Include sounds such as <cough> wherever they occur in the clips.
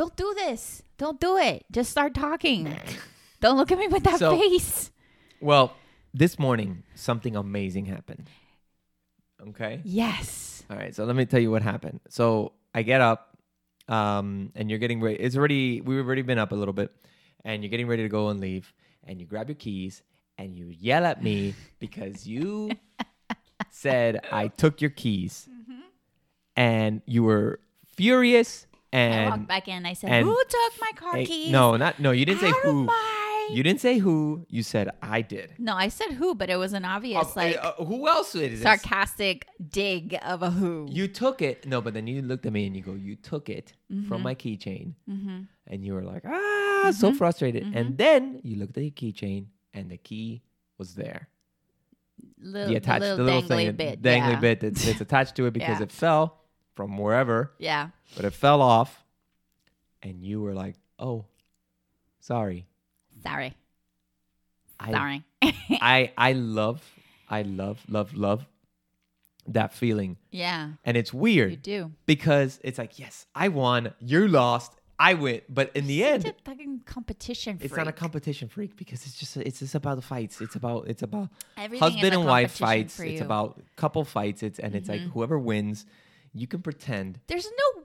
don't do this. Don't do it. Just start talking. <laughs> don't look at me with that So- face. Well, this morning something amazing happened. Okay. Yes. All right. So let me tell you what happened. So I get up, um, and you're getting ready. It's already we've already been up a little bit, and you're getting ready to go and leave, and you grab your keys and you yell at me because you <laughs> said I took your keys, and you were furious. I And walked back in. I said, "Who took my car Hey, keys?" no, not no. You didn't say who. my- You didn't say who. You said I did. No, I said who, but it was an obvious, Uh, like uh, who else is sarcastic dig of a who. You took it. No, but then you looked at me and you go, "You took it Mm-hmm. from my keychain," and you were like, "Ah, so frustrated." Mm-hmm. And then you looked at your keychain, and the key was there. little, the attached, little the little dangly thing, bit, dangly yeah. bit that's, that's attached to it <laughs> because Yeah. it fell from wherever, Yeah. but it fell off, and you were like, "Oh, sorry." Sorry. I, Sorry. <laughs> I I love, I love, love, love that feeling, yeah, and it's weird. you do. because it's like, yes, I won, you lost, I win, but in the end, Such a fucking competition it's not a competition freak because it's just it's just about the fights. It's about it's about Everything husband and wife fights. It's. Mm-hmm. about couple fights. It's and it's like whoever wins, you can pretend There's no.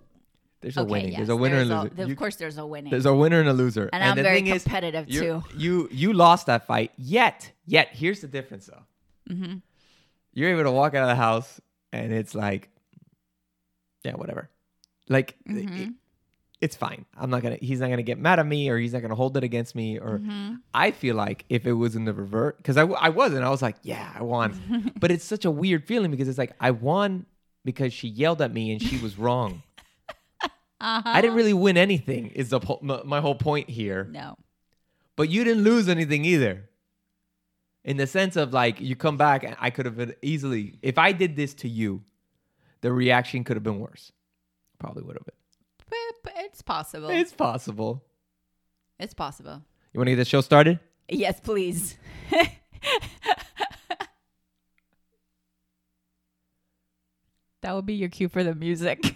there's a Okay, winning. yes, there's a winner and there's loser. Of You- course, there's a winning. there's a winner and a loser. And I'm the very thing competitive, you- too. You you lost that fight. Yet yet here's the difference though. Mm-hmm. You're able to walk out of the house and it's like, yeah, whatever. Like Mm-hmm. it- it's fine. I'm not gonna. He's not gonna get mad at me, or he's not gonna hold it against me. Or Mm-hmm. I feel like if it was in the revert, because I, I wasn't. I was like, yeah, I won. <laughs> but it's such a weird feeling because it's like I won because she yelled at me and she was wrong. <laughs> Uh-huh. I didn't really win anything. Is the po- m- my whole point here? No. But you didn't lose anything either. In the sense of like you come back, and I could have easily. If I did this to you, the reaction could have been worse. Probably would have been. But, but it's possible. It's possible. it's possible. You want to get the show started? Yes, please. <laughs> that would be your cue for the music.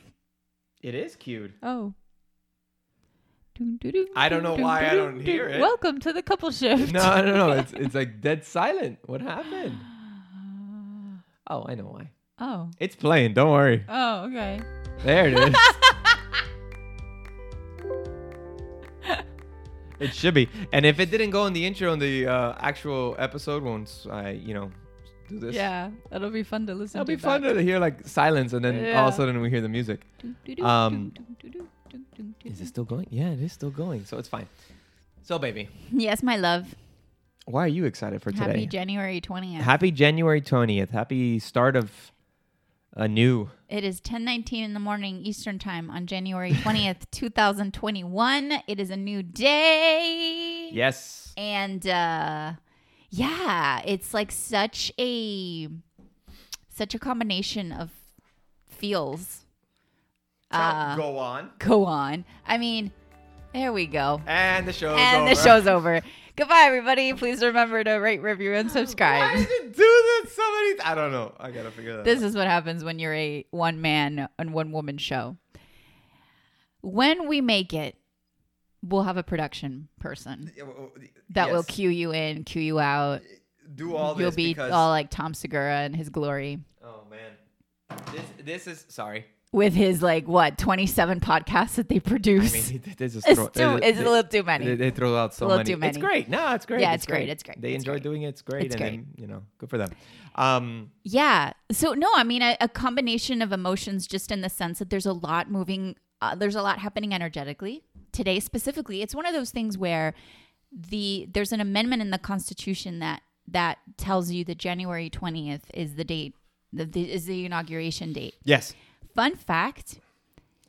It is cued. Oh. I don't know why I don't hear it. Welcome to the couple shift. No, no, no. It's <laughs> it's like dead silent. What happened? <gasps> Oh, I know why. Oh. It's playing. Don't worry. Oh, okay. There it is. <laughs> it should be. And if it didn't go in the intro in the uh, actual episode, once I, you know, do this, Yeah, that'll be fun to listen to it'll to. be fun to hear like silence, and then all of a sudden we hear the music. Um, Is Is it still going? Yeah, it is still going. So it's fine. So, baby, Yes, my love. why are you excited for today? Happy? January 20th. Happy January 20th. Happy start of a new. It is 10:19 in the morning Eastern Time on January 20th, <laughs> 2021. It is a new day. Yes. And uh yeah, it's like such a such a combination of feels. Uh, go on. go on. I mean, there we go. And the show's and over. the show's <laughs> over. Goodbye, everybody. Please remember to rate, review, and Why subscribe. does it do this so many? I don't know. I gotta figure that. This out. is what happens when you're a one man and one woman show. When we make it, we'll have a production person that will Yes. cue you in, cue you out. do all this You'll be because. all like Tom Segura and his glory oh man, this this is sorry. with his like what 27 podcasts that they produce. I produce. mean, this is it's throw- too, they- it's a little too many. They, they throw out so little many. too It's great. No, it's great. Yeah, it's great, it's great, They it's enjoy great. doing it. It's great. It's and great. then you know, good for them. Um, Yeah. So no, I mean a, a combination of emotions, just in the sense that there's a lot moving. Uh, there's a lot happening energetically today. Specifically, it's one of those things where the there's an amendment in the Constitution that that tells you that January 20th is the date. The, the, is the inauguration date. yes. Fun fact: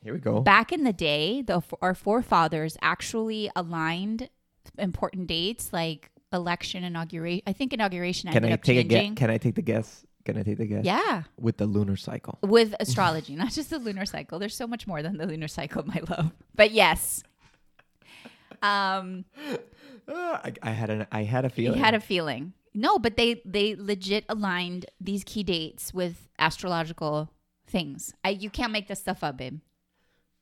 Here we go. back in the day, the our forefathers actually aligned important dates like election inauguration. I think inauguration Can I up take a guess? Can I take the guess? Can I take the guess? yeah. With the lunar cycle. with <laughs> astrology, not just the lunar cycle. There's so much more than the lunar cycle, <laughs> my love. But yes, um, Uh, I, I had an I had a feeling. had a feeling. No, but they they legit aligned these key dates with astrological things. I you can't make this stuff up, babe.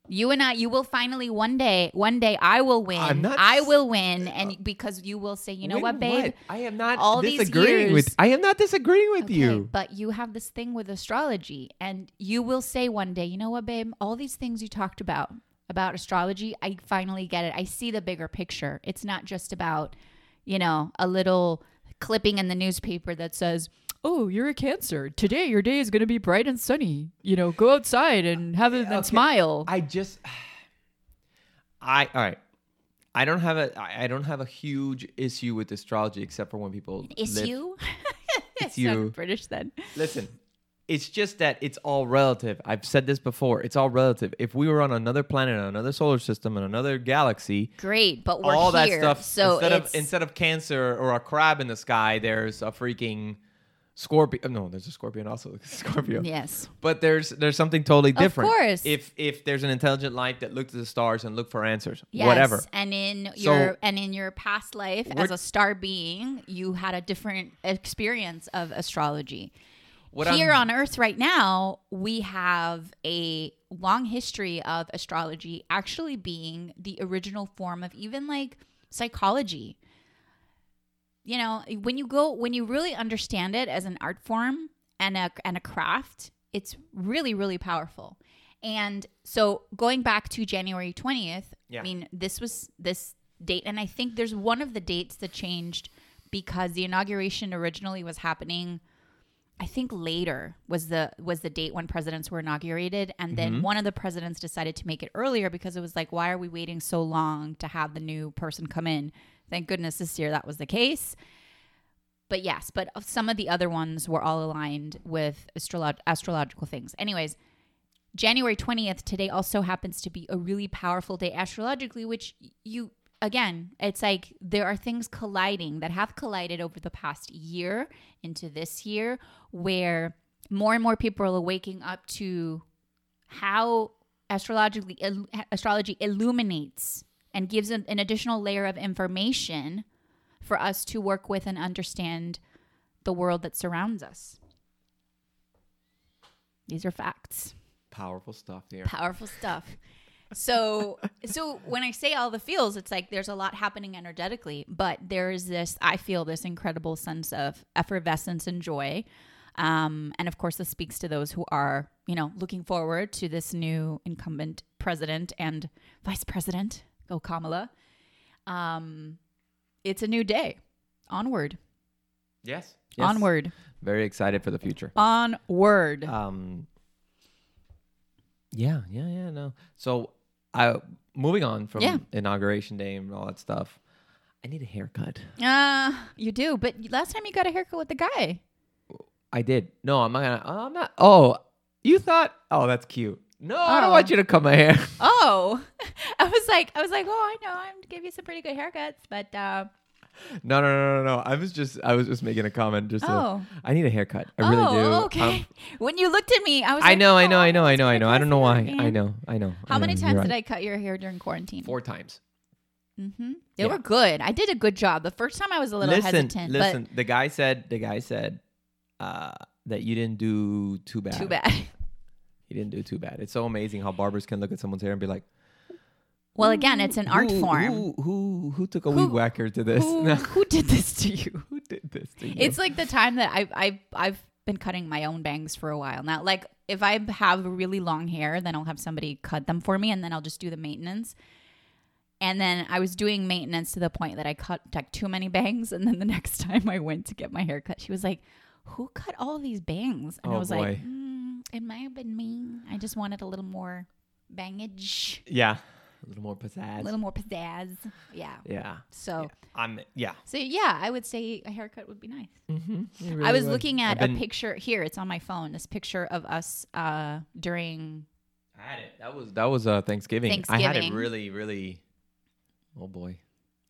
You and I, you will finally one day, one day I will win. I'm not I will win. Uh, and because you will say, you know what, babe? I am not All these disagreeing with. years- I am not disagreeing with Okay, you. But you have this thing with astrology, and you will say one day, you know what, babe? All these things you talked about about astrology, I finally get it. I see the bigger picture. It's not just about, you know, a little clipping in the newspaper that says, "Oh, you're a Cancer. Today your day is going to be bright and sunny. You know, go outside and have it and Okay. smile." I just, <sighs> I all right. I don't have a I I don't have a huge issue with astrology except for when people issue. live- <laughs> It's Sounded you. British then. Listen, it's just that it's all relative. I've said this before. It's all relative. If we were on another planet, on another solar system, in another galaxy, Great, but we're all that stuff. So instead of instead of Cancer or a crab in the sky, there's a freaking Scorpio. Uh, no, there's a scorpion also. <laughs> Scorpio. yes. But there's there's something totally different. Of course. If if there's an intelligent life that looked at the stars and looked for answers, Yes, whatever. And in So- your and in your past life as a star being, you had a different experience of astrology. What Here I'm- on Earth right now, we have a long history of astrology actually being the original form of even like psychology. You know, when you go when you really understand it as an art form and a and a craft, it's really really powerful. And so going back to January 20th, Yeah. I mean, this was this date and I think there's one of the dates that changed because the inauguration originally was happening I think later was the was the date when presidents were inaugurated, and then Mm-hmm. one of the presidents decided to make it earlier because it was like, why are we waiting so long to have the new person come in? Thank goodness this year that was the case. But yes, but some of the other ones were all aligned with astrolog- astrological things. Anyways, January 20th today also happens to be a really powerful day astrologically, which you again, it's like there are things colliding that have collided over the past year into this year where more and more people are waking up to how astrologically astrology illuminates and gives an, an additional layer of information for us to work with and understand the world that surrounds us. These are facts Powerful stuff here. powerful stuff so <laughs> so when i say all the feels it's like there's a lot happening energetically but there is this i feel this incredible sense of effervescence and joy um, and of course this speaks to those who are you know looking forward to this new incumbent president and vice president go kamala um, it's a new day onward yes. yes. onward Very excited for the future. onward Um. Yeah, yeah, yeah. No. So, I moving on from Yeah. inauguration day and all that stuff. I need a haircut. uh you do but last time you got a haircut with the guy I did. No, I'm not gonna. Oh, I'm not. Oh, you thought? Oh, that's cute. No, I don't Oh. want you to cut my hair. <laughs> Oh, <laughs> I was like, I was like, oh, I know, I'm give you some pretty good haircuts, but uh, No, no, no, no, no. I was just, I was just making a comment. Just, to- Oh. I need a haircut. I really do. oh, okay. Um, <laughs> when you looked at me, I was. I like, know, I oh, know, I know, I know, I know. I don't know why. I know, I know. How many know, times you're did. I cut your hair during quarantine? Four times. Mm-hmm. They Yeah. were good. I did a good job. The first time I was a little listen, hesitant, listen. The guy said, the guy said, uh, that you didn't do too bad. too bad. You didn't do too bad. It's so amazing how barbers can look at someone's hair and be like, well, again, it's an art who, form. Who, who, who took a Who- weed whacker to this? Who, <laughs> who did this to you? who did this to you? It's like the time that I've I've I've been cutting my own bangs for a while now. Like if I have really long hair, then I'll have somebody cut them for me, and then I'll just do the maintenance. And then I was doing maintenance to the point that I cut like too many bangs, and then the <laughs> next time I went to get my hair cut, she was like, "Who cut all these bangs?" And I Oh, was boy. like, mm, "It might have been me. I just wanted a little more bangage, yeah, a little more pizzazz. a little more pizzazz." Yeah. yeah. So. Yeah. I'm yeah. So yeah, I would say a haircut would be nice. Mm-hmm. I was looking at I've a picture here. It's on my phone. This picture of us uh, during. I had it. That was that was uh Thanksgiving. I had it really, really. Oh boy,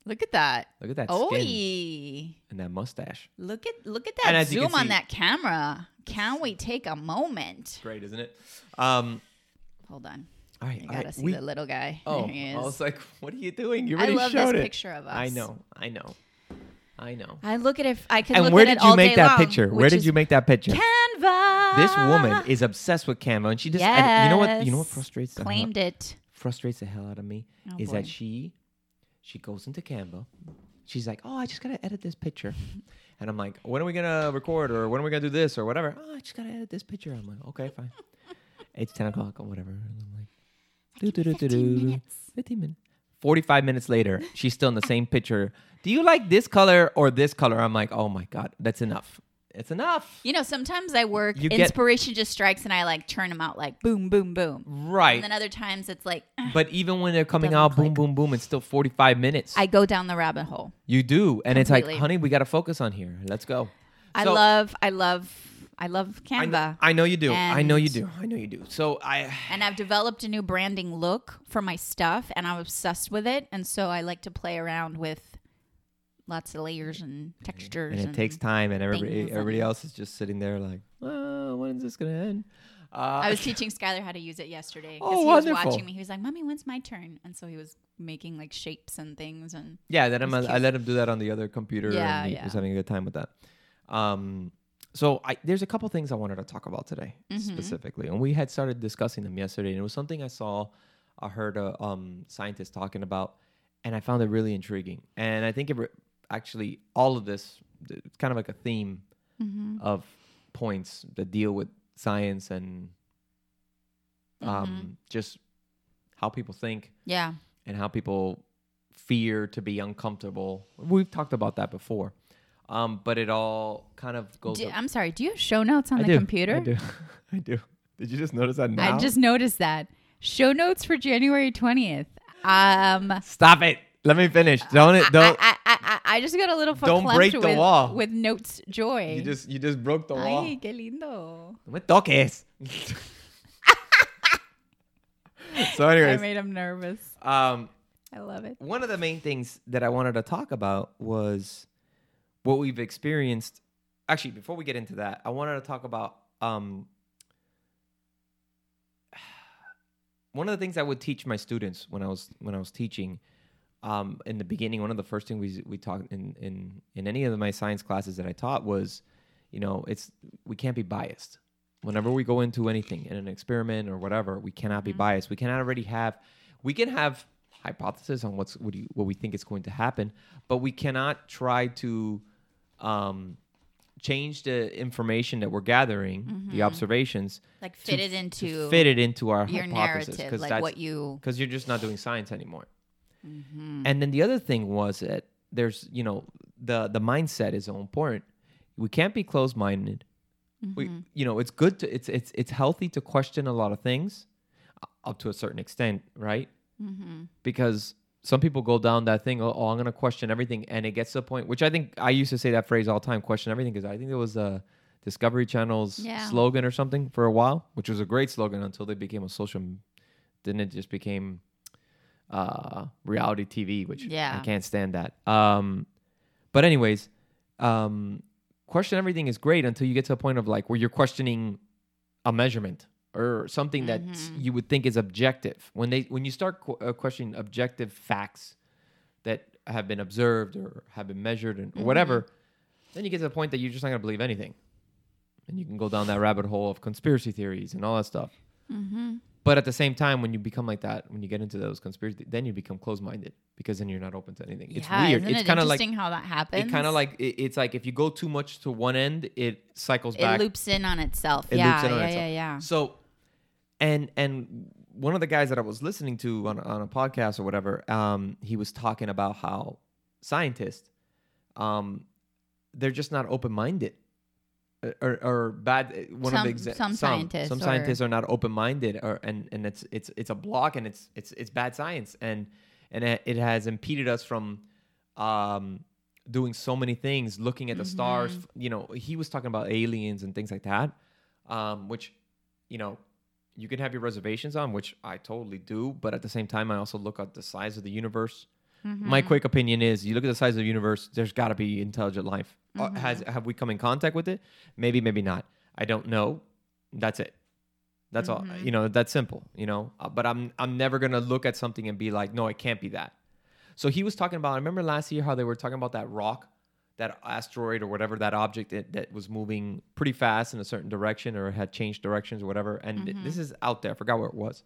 Look at that. look at that Oh, skin and that mustache. look at look at that zoom on that camera. Can we take a moment? Great, isn't it? Um. Hold on. All right. You all gotta right, see we- the little guy. Oh, there he is. I was like, what are you doing? You I already love this showed it. picture of us. I know. I know. I know. I look at it. I can look And where at did it you make day that long, picture? Where which did is you make that picture? Canva. This woman is obsessed with Canva, and she just and you know what? You know what Yes. frustrates the hell- claimed it. frustrates the hell out of me Oh, is boy. that she she goes into Canva. She's like, "Oh, I just gotta edit this picture," <laughs> and I'm like, "When are we gonna record or when are we gonna do this or whatever?" Oh, I just gotta edit this picture. I'm like, "Okay, fine." <laughs> it's ten o'clock or whatever. And I'm like, Give me 15 "Do-do-do-do-do." 15 minutes. 45 minutes later, she's still in the same picture. Do you like this color or this color? I'm like, oh my God, that's enough. It's enough. You know, sometimes I work, You get- inspiration just strikes and I like turn them out like boom, boom, boom. Right. And then other times it's like, but even when they're coming out, boom, click. boom, boom, it's still 45 minutes. I go down the rabbit hole. you do. And it's like, honey, we got to focus on here. Let's go. I So- love, I love, I love I Canva. know, I know you do. I know you do. I know you do. So I, and I've developed a new branding look for my stuff and I'm obsessed with it. And so I like to play around with lots of layers and textures. and it takes time, and everybody, everybody else is just sitting there like, oh, when is this gonna end? Uh, I was <laughs> teaching Skylar how to use it yesterday because Oh, he was wonderful. watching me. He was like, "Mommy, when's my turn?" And so he was making like shapes and things. And Yeah, then It's let him do that on the other computer. Yeah, and he yeah. was having a good time with that. Um, so I, there's a couple things I wanted to talk about today Mhm. specifically, and we had started discussing them yesterday, and it was something I saw, I heard a um, scientist talking about, and I found it really intriguing. And I think it re- actually all of this, it's kind of like a theme Mm-hmm. of points that deal with science and um, Mm-hmm. just how people think yeah, and how people fear to be uncomfortable. We've talked about that before. Um, but it all kind of goes. Do- I'm sorry. Do you have show notes on I the do, computer? I do. <laughs> I do. Did you just notice that now? I just noticed that show notes for January 20th. Um, stop it. Let me finish. Don't it? Don't. I, I, just got a little Don't break the with, wall. with notes joy. you just you just broke the wall. Ay, qué lindo. No me toques. <laughs> so, anyway. I made him nervous. um, I love it. one of the main things that I wanted to talk about was what we've experienced. Actually, before we get into that, I wanted to talk about um, <sighs> one of the things I would teach my students when I was when I was teaching um, in the beginning. One of the first things we we talked in in in any of my science classes that I taught was, you know, it's we can't be biased. Whenever we go into anything in an experiment or whatever, we cannot be biased. We cannot already have, we can have hypothesis on what's what, you, what we think is going to happen, but we cannot try to um, change the information that we're gathering, the observations, Like to fit it into to fit it into our your hypothesis narrative, like what you. because you're just not doing science anymore. Mhm. And then the other thing was that there's you know the the mindset is so important. We can't be closed minded. We Mm-hmm. you know it's good to it's it's it's healthy to question a lot of things uh, up to a certain extent, right? Mm-hmm. Because some people go down that thing. Oh, oh, I'm gonna question everything, and it gets to the point. Which I think I used to say that phrase all the time. Question everything, because I think it was a Discovery Channel's Yeah. slogan or something for a while, which was a great slogan until they became a social. Then it just became uh, reality TV, which Yeah. I can't stand that. Um, but anyways, um, question everything is great until you get to a point of like where you're questioning a measurement or something that Mhm. you would think is objective. When they when you start qu- uh, questioning objective facts that have been observed or have been measured and or whatever, then you get to the point that you're just not gonna believe anything, and you can go down that rabbit hole of conspiracy theories and all that stuff. Mm-hmm. But at the same time, when you become like that, when you get into those conspiracy, then you become closed-minded because then you're not open to anything. It's yeah, weird. Isn't it's it kind of like interesting how that happens? it kind of like it, it's like if you go too much to one end, it cycles it back. It loops in on itself. It yeah, in on yeah, itself. yeah, yeah. So, and and one of the guys that I was listening to on on a podcast or whatever, um, he was talking about how scientists, um, they're just not open minded. Or, or bad. uh, One of the Some- exa- some scientists some or- scientists are not open minded, or and and it's it's it's a block, and it's it's it's bad science, and and it, has impeded us from, um, doing so many things, looking at the stars. Mm-hmm. You know, he was talking about aliens and things like that, um, which, you know, you can have your reservations on, which I totally do. But at the same time, I also look at the size of the universe. Mm-hmm. My quick opinion is, you look at the size of the universe. There's got to be intelligent life. Uh, Mm-hmm. Has have we come in contact with it? Maybe, maybe not. I don't know. That's it. That's all. Mm-hmm. You know, that's simple. You know, Uh, but I'm I'm never gonna look at something and be like, no, it can't be that. So he was talking about. I remember last year how they were talking about that rock, that asteroid or whatever that object that, that was moving pretty fast in a certain direction or had changed directions or whatever. And th- this is out there. I forgot where it was.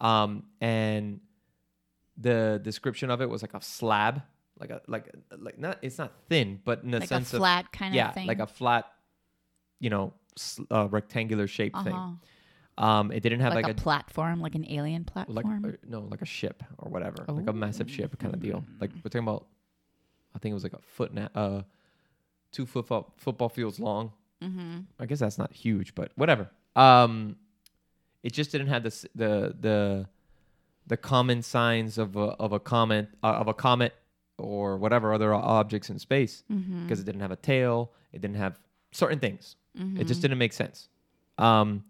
Um, and the description of it was like a slab, like a like like not it's not thin, but in the like a sense flat kind of yeah, of thing. like a flat, you know, uh, rectangular shaped uh-huh. thing. Um, it didn't have like, like, a, platform, like an alien like platform. uh, no like a ship or whatever, like a massive ship kind of deal. Like we're talking about, I think it was like a foot and a, uh, two football football fields long. mm-hmm. I guess that's not huge, but whatever. Um, it just didn't have the the the the common signs of a of a comet uh, of a comet or whatever other objects in space Mm-hmm. because it didn't have a tail. It didn't have certain things. Mm-hmm. It just didn't make sense. Um,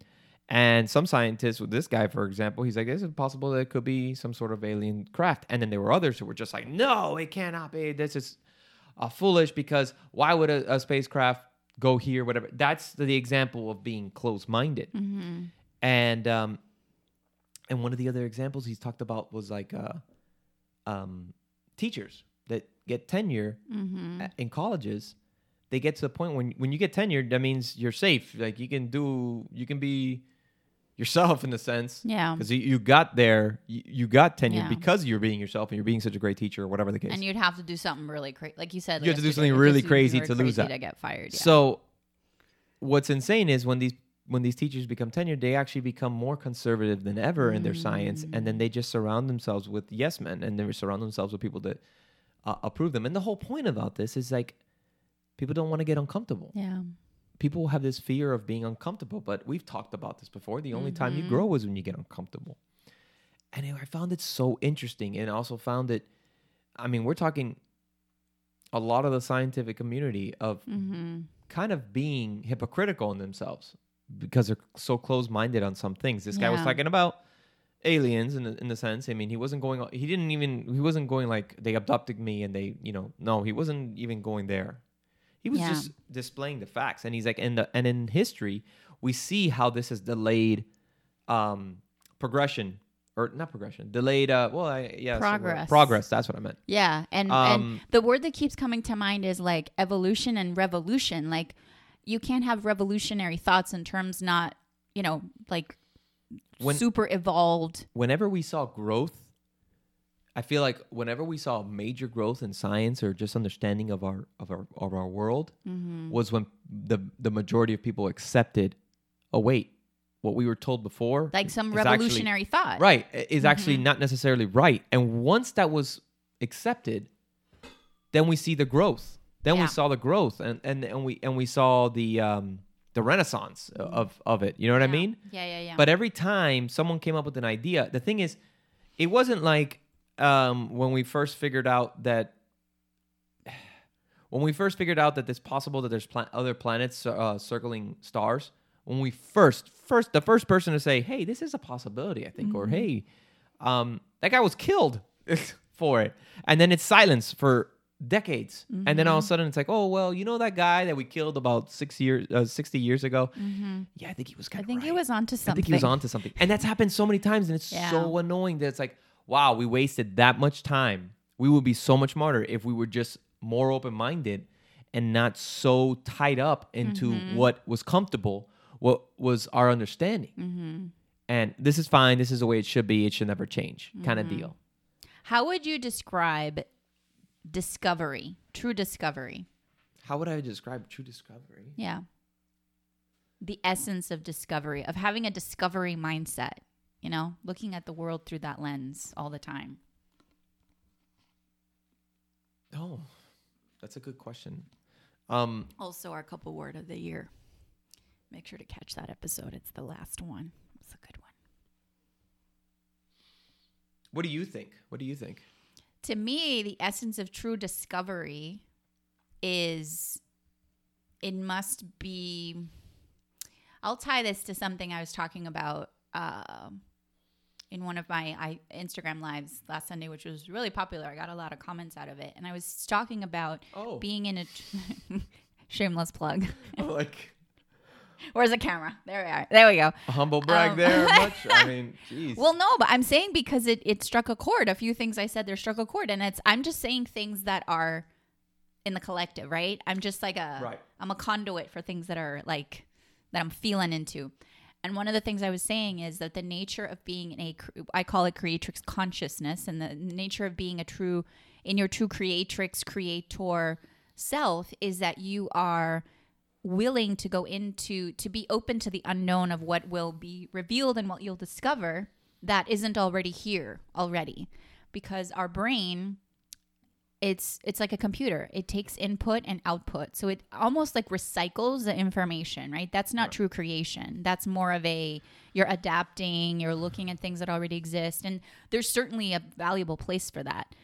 and some scientists, with this guy, for example, he's like, "Is it possible that it could be some sort of alien craft?" And then there were others who were just like, "No, it cannot be. This is uh, foolish because why would a, a spacecraft go here? Whatever." That's the example of being closed-minded. Mm-hmm. And um, and one of the other examples he's talked about was like uh, um, teachers that get tenure Mm-hmm. in colleges, they get to the point when when you get tenured, that means you're safe. Like you can do, you can be yourself in a sense. Yeah. Because you, got there, you, you got tenured Yeah. because you're being yourself and you're being such a great teacher or whatever the case. And you'd have to do something really crazy, like you said. You have to do something really crazy to lose that. to get fired. Yeah. So, what's insane is when these when these teachers become tenured, they actually become more conservative than ever in their science, and Mm. then they just surround themselves with yes men, and they surround themselves with people that uh, approve them. And the whole point about this is like people don't want to get uncomfortable. yeah. People have this fear of being uncomfortable, but we've talked about this before. The only time you Mhm. grow is when you get uncomfortable. And I found it so interesting, and also found it. I mean, we're talking a lot of the scientific community of Mm-hmm. kind of being hypocritical in themselves because they're so close-minded on some things. This guy was Yeah. talking about aliens in the, in the sense. I mean, he wasn't going. He didn't even. He wasn't going like they abducted me and they. You know, no, he wasn't even going there. He was Yeah. just displaying the facts, and he's like, and the, and in history, we see how this has delayed um, progression or not progression, delayed. Uh, well, I, yeah, the. Progress. Progress. That's what I meant. Yeah, and Um, and the word that keeps coming to mind is like evolution and revolution. Like you can't have revolutionary thoughts in terms not, you know, like When- super evolved. whenever we saw growth, I feel like whenever we saw major growth in science or just understanding of our of our of our world Mm-hmm. was when the the majority of people accepted, oh wait, what we were told before, Like some is actually- revolutionary thought. right, is actually Mm-hmm. not necessarily right. And once that was accepted, then we see the growth. Then Yeah. we saw the growth, and and and we and we saw the um the renaissance of of it. You know what I mean? Yeah, yeah, yeah. But every time someone came up with an idea, the thing is, it wasn't like um, when we first figured out that <sighs> when we first figured out that it's possible that there's pla- other planets uh, circling stars. When we first, first, the first person to say, "Hey, this is a possibility," I think, or "Hey, um, that guy was killed <laughs> for it," and then it's silence for decades, and then all of a sudden it's like, "Oh, well, you know that guy that we killed about six years, uh, sixty years ago? Yeah, I think he was I kind of. think he was onto something. I think he was onto something. And that's happened so many times, and it's Yeah. so annoying that it's like, wow, we wasted that much time. We would be so much smarter if we were just more open minded and not so tied up into Mm-hmm. what was comfortable, what was our understanding. Mm-hmm. And this is fine. This is the way it should be. It should never change, kind Mm-hmm. of deal. How would you describe discovery? True discovery. How would I describe true discovery? Yeah. The essence of discovery, of having a discovery mindset, you know, looking at the world through that lens all the time. Oh, that's a good question. Um, Also, our couple word of the year. Make sure to catch that episode. It's the last one. It's a good one. what do you think? What do you think? To me, the essence of true discovery is it must be. I'll tie this to something I was talking about uh, in one of my I, Instagram lives last Sunday, which was really popular. I got a lot of comments out of it, and I was talking about Oh, being in a <laughs> shameless plug. like Where's the camera? There we are. There we go. a humble brag Um, there. <laughs> Much? I mean, jeez. Well, no, but I'm saying because it, it struck a chord. A few things I said there struck a chord, and it's I'm just saying things that are in the collective, right? I'm just like a Right. I'm a conduit for things that are like that I'm feeling into, And one of the things I was saying is that the nature of being a, I call it creatrix consciousness, and the nature of being a true, in your true creatrix, creator self is that you are willing to go into, to be open to the unknown of what will be revealed and what you'll discover that isn't already here already. Because our brain, it's it's like a computer. It takes input and output. So it almost like recycles the information right? That's not true creation. That's more of a you're adapting you're looking at things that already exist. And there's certainly a valuable place for that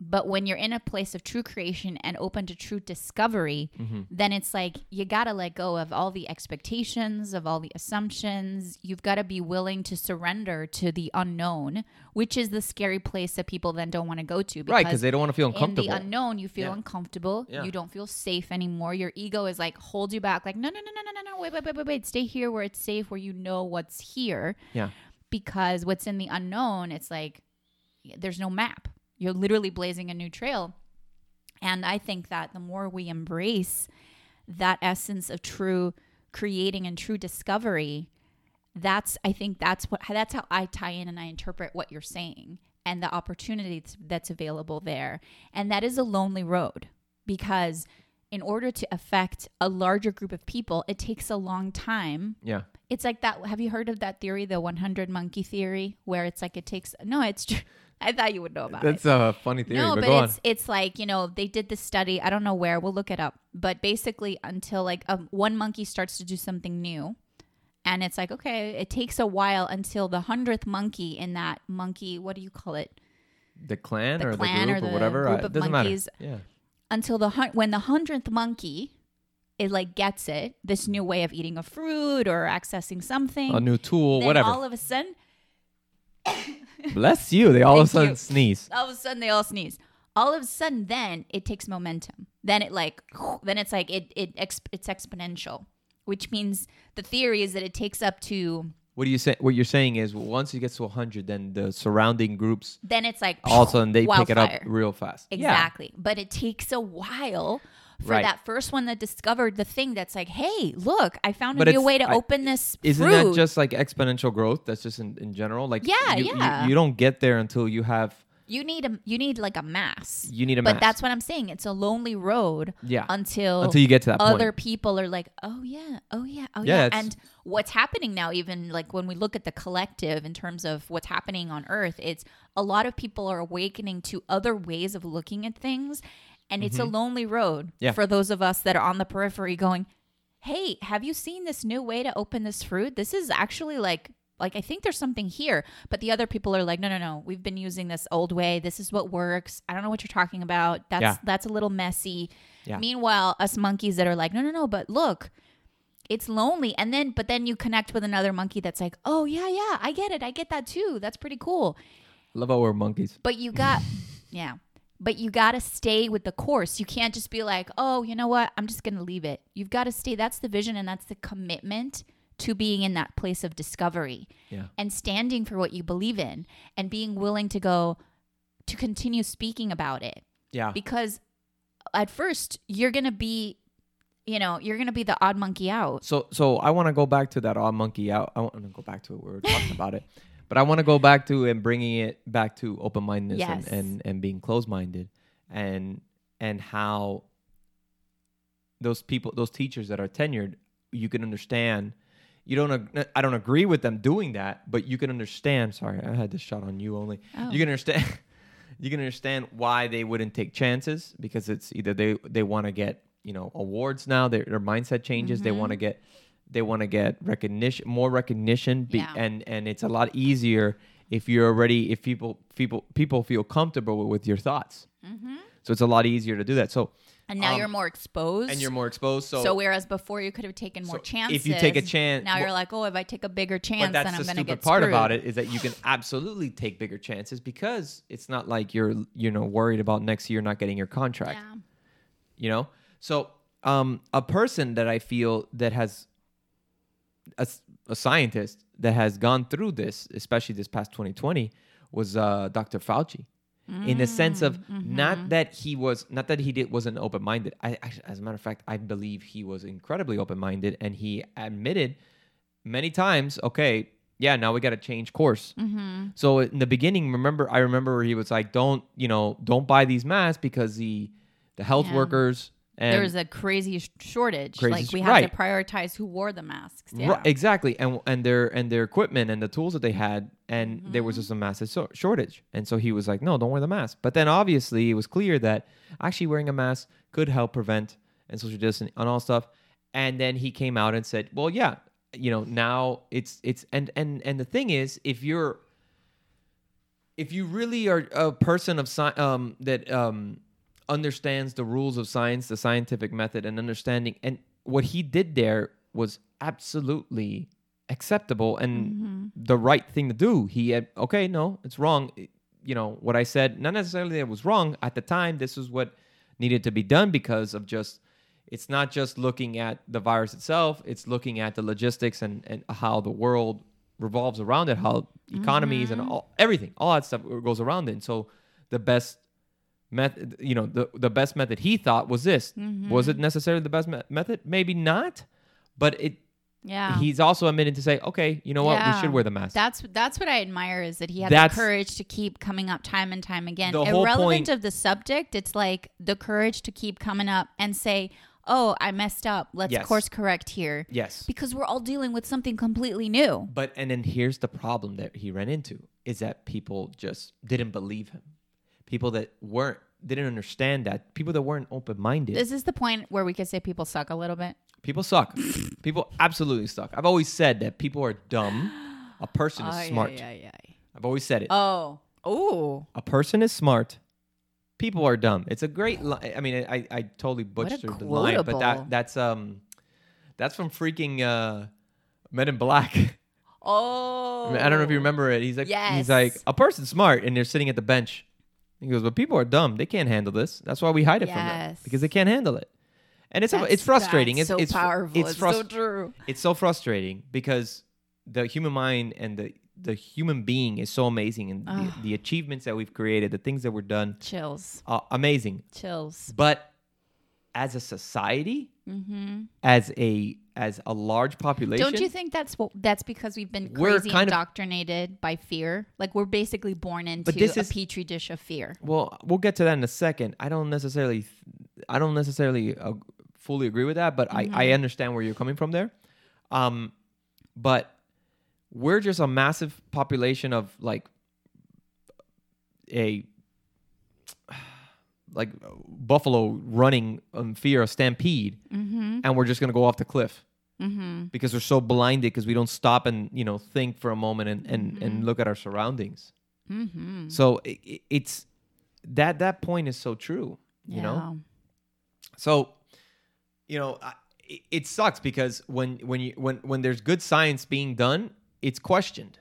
but when you're in a place of true creation and open to true discovery, mm-hmm. then it's like you got to let go of all the expectations, of all the assumptions. You've got to be willing to surrender to the unknown, which is the scary place that people then don't want to go to. right because they don't want to feel uncomfortable. in the unknown, you feel Yeah. uncomfortable. Yeah. You don't feel safe anymore. Your ego is like holds you back, like no, no, no, no, no, no, no. Wait, wait, wait, wait, wait. Stay here where it's safe, where you know what's here. yeah Because what's in the unknown, it's like there's no map. You're literally blazing a new trail. And I think that the more we embrace that essence of true creating and true discovery, that's I think that's what that's how I tie in and I interpret what you're saying and the opportunity that's, that's available there. And that is a lonely road because in order to affect a larger group of people, it takes a long time yeah it's like that. Have you heard of that theory, the 100 monkey theory, where it's like it takes? No, it's. tr- I thought you would know about that's it. That's a funny theory no, but, but it's on it's like you know they did this study. I don't know where. We'll look it up. But basically, until like um, one monkey starts to do something new, and it's like okay, it takes a while until the hundredth monkey in that monkey. What do you call it? the clan the or clan the or group or, the whatever group of doesn't monkeys. matter yeah until the hun- when the hundredth monkey it like gets it this new way of eating a fruit or accessing something a new tool then whatever all of a sudden <laughs> bless you they all of a sudden you. sneeze all of a sudden they all sneeze all of a sudden then it takes momentum then it like <laughs> then it's like it, it ex- it's exponential which means the theory is that it takes up to what do you say what you're saying is once it gets to 100 then the surrounding groups then it's like all of a sudden they pick it up real fast Yeah. Exactly. But it takes a while for Right. that first one that discovered the thing that's like, hey, look, I found a But new way to I- open this Isn't fruit. that just like exponential growth? That's just in, in general. Like Yeah, you, you- yeah. You, don't get there until you have you need a you need like a mass. you need a but mass. that's what I'm saying. It's a lonely road Yeah. until until you get to that other point. people are like, oh yeah, oh yeah, oh Yeah, yeah. And what's happening now, even like when we look at the collective in terms of what's happening on Earth, it's a lot of people are awakening to other ways of looking at things. And it's a lonely road Mm-hmm. Yeah. for those of us that are on the periphery going, hey, have you seen this new way to open this fruit? This is actually like like I think there's something here, but the other people are like, no, no, no. We've been using this old way. This is what works. I don't know what you're talking about. That's Yeah. that's a little messy. Yeah. Meanwhile, us monkeys that are like, no, no, no, but look, it's lonely. And then, but then you connect with another monkey that's like, oh yeah, yeah, I get it. I get that too. That's pretty cool. Love how we're monkeys. But you got, yeah. But you got to stay with the course. You can't just be like, oh, you know what? I'm just going to leave it. You've got to stay. That's the vision and that's the commitment to being in that place of discovery Yeah. and standing for what you believe in and being willing to go to continue speaking about it. Yeah. Because at first, you're going to be, you know, you're to be the odd monkey out. So so I want to go back to that odd monkey out. I want to go back to it. We were talking about it, <laughs> but I want to go back to and bringing it back to open mindedness Yes. and, and and being closed minded, and and how those people, those teachers that are tenured, you can understand. You don't. ag- I don't agree with them doing that, but you can understand. Sorry, I had this shot on you only. Oh. You can understand. <laughs> you can understand why they wouldn't take chances because it's either they they want to get you know awards now. Their their mindset changes. They Mm-hmm. want to get they want to get recognition, more recognition, be, Yeah. and and it's a lot easier if you're already if people people people feel comfortable with your thoughts. So it's a lot easier to do that. So And now Um, you're more exposed. and you're more exposed. So, So, whereas before you could have taken more So chances, if you take a chance, now you're like, oh, if I take a bigger chance, but that's then I'm the going to stupid get part screwed. about it is that you can absolutely take bigger chances because it's not like you're you know worried about next year not getting your contract. Yeah. you know so um a person that i feel that has a, a scientist that has gone through this especially this past 2020 was uh dr fauci in the sense of not that he was not that he did wasn't open-minded I, I as a matter of fact i believe he was incredibly open-minded and he admitted many times, okay, yeah, now we got to change course. Mm-hmm. So in the beginning, remember, I remember where he was like, don't, you know, don't buy these masks because the the health Yeah. workers and there was a crazy sh- shortage. Crazy like we had right. to prioritize who wore the masks. Yeah. Ri- exactly, and and their and their equipment and the tools that they had, and there Mm-hmm. was just a massive so- shortage. And so he was like, "No, don't wear the mask." But then obviously it was clear that actually wearing a mask could help prevent and social distancing and all stuff. And then he came out and said, "Well, yeah, you know, now it's it's and and and the thing is, if you're if you really are a person of sci- um that um understands the rules of science, the scientific method, and understanding. And what he did there was absolutely acceptable and mm-hmm. the right thing to do. He had, okay, no, it's wrong. You know, what I said, not necessarily that it was wrong at the time. This is what needed to be done because of just, it's not just looking at the virus itself, it's looking at the logistics and, and how the world revolves around it, how economies and mm-hmm. all, everything, all that stuff goes around it. And so the best method you know the the best method he thought was this mm-hmm. was it necessarily the best me- method maybe not but it Yeah. he's also admitted to say okay you know what we should wear the mask That's that's what I admire is that he had That's- the courage to keep coming up time and time again. The whole Irrelevant point- of the subject, it's like the courage to keep coming up and say, "Oh, I messed up. Let's Yes. course correct here." yes Because we're all dealing with something completely new. but and then here's the problem that he ran into is that people just didn't believe him people that weren't didn't understand that people that weren't open-minded This Is the point where we could say people suck a little bit? people suck <laughs> people absolutely suck i've always said that people are dumb a person is smart Yeah, yeah, yeah. i've always said it Oh. Oh. a person is smart people are dumb it's a great li- i mean i i totally butchered the line but quotable. that that's um that's from freaking uh men in black Oh. I don't know if you remember it he's like Yes. he's like a person's smart and they're sitting at the bench he goes but people are dumb they can't handle this that's why we hide it from them because they can't handle it and it's That's- it's frustrating it's so it's powerful. it's, It's, so true. it's so frustrating because the human mind and the the human being is so amazing and the, ah. the achievements that we've created the things that we're done Chills. amazing Chills. but as a society Mm-hmm. as a as a large population Don't you think that's what that's because we've been crazy kind of- indoctrinated by fear? Like we're basically born into this a is- petri dish of fear. well we'll get to that in a second i don't necessarily i don't necessarily uh, fully agree with that but Mm-hmm. I, I understand where you're coming from there um but we're just a massive population of like a like buffalo running in fear of stampede Mm-hmm. and we're just gonna go off the cliff Mm-hmm. because we're so blinded because we don't stop and you know think for a moment and and, Mm-hmm. and look at our surroundings Mm-hmm. so it, it- it's that that point is so true you know so you know I, it, it sucks because when when you when when there's good science being done it's questioned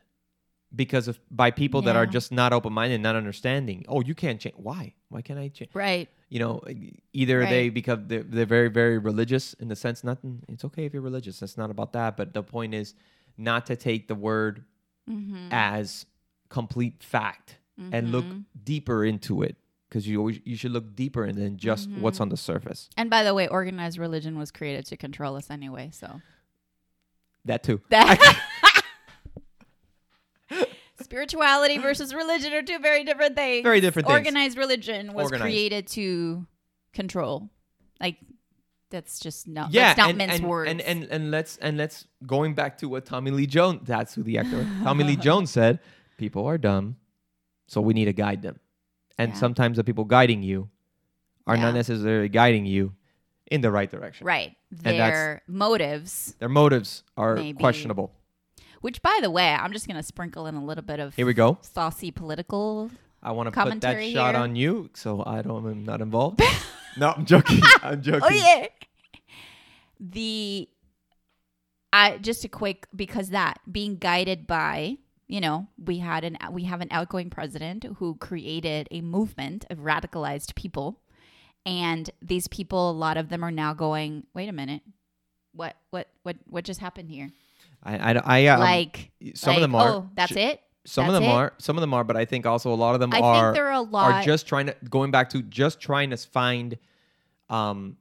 because of by people that are just not open-minded not understanding oh you can't change why why can't i change Right. you know either they Right. because they're, they're very very religious in the sense nothing it's okay if you're religious it's not about that but the point is not to take the word Mm-hmm. as complete fact and look deeper into it because you always you should look deeper and than just Mm-hmm. what's on the surface And by the way, organized religion was created to control us anyway. So that too that <laughs> <laughs> spirituality versus religion are two very different things. Very different things. Organized religion was Organized. created to control. Like that's just not. yeah let's not and, and, words. and and and let's and let's going back to what tommy lee jones that's who the actor tommy lee <laughs> jones said people are dumb so we need to guide them and Yeah. sometimes the people guiding you are Yeah. not necessarily guiding you in the right direction right. that's- Their motives their motives are questionable Which, by the way, I'm just going to sprinkle in a little bit of here we go saucy political. I want to put that shot here. on you, so I don't. I'm not involved. <laughs> no, I'm joking. <laughs> I'm joking. Oh yeah. The, I just a quick because that being guided by you know we had an we have an outgoing president who created a movement of radicalized people, and these people a lot of them are now going wait a minute, what what what what just happened here? I, I, I um, like some of them are. oh that's sh- it. Some of them it? are. Some of them are, but I think also a lot of them I are think there are a lot. are just trying to going back to just trying to find um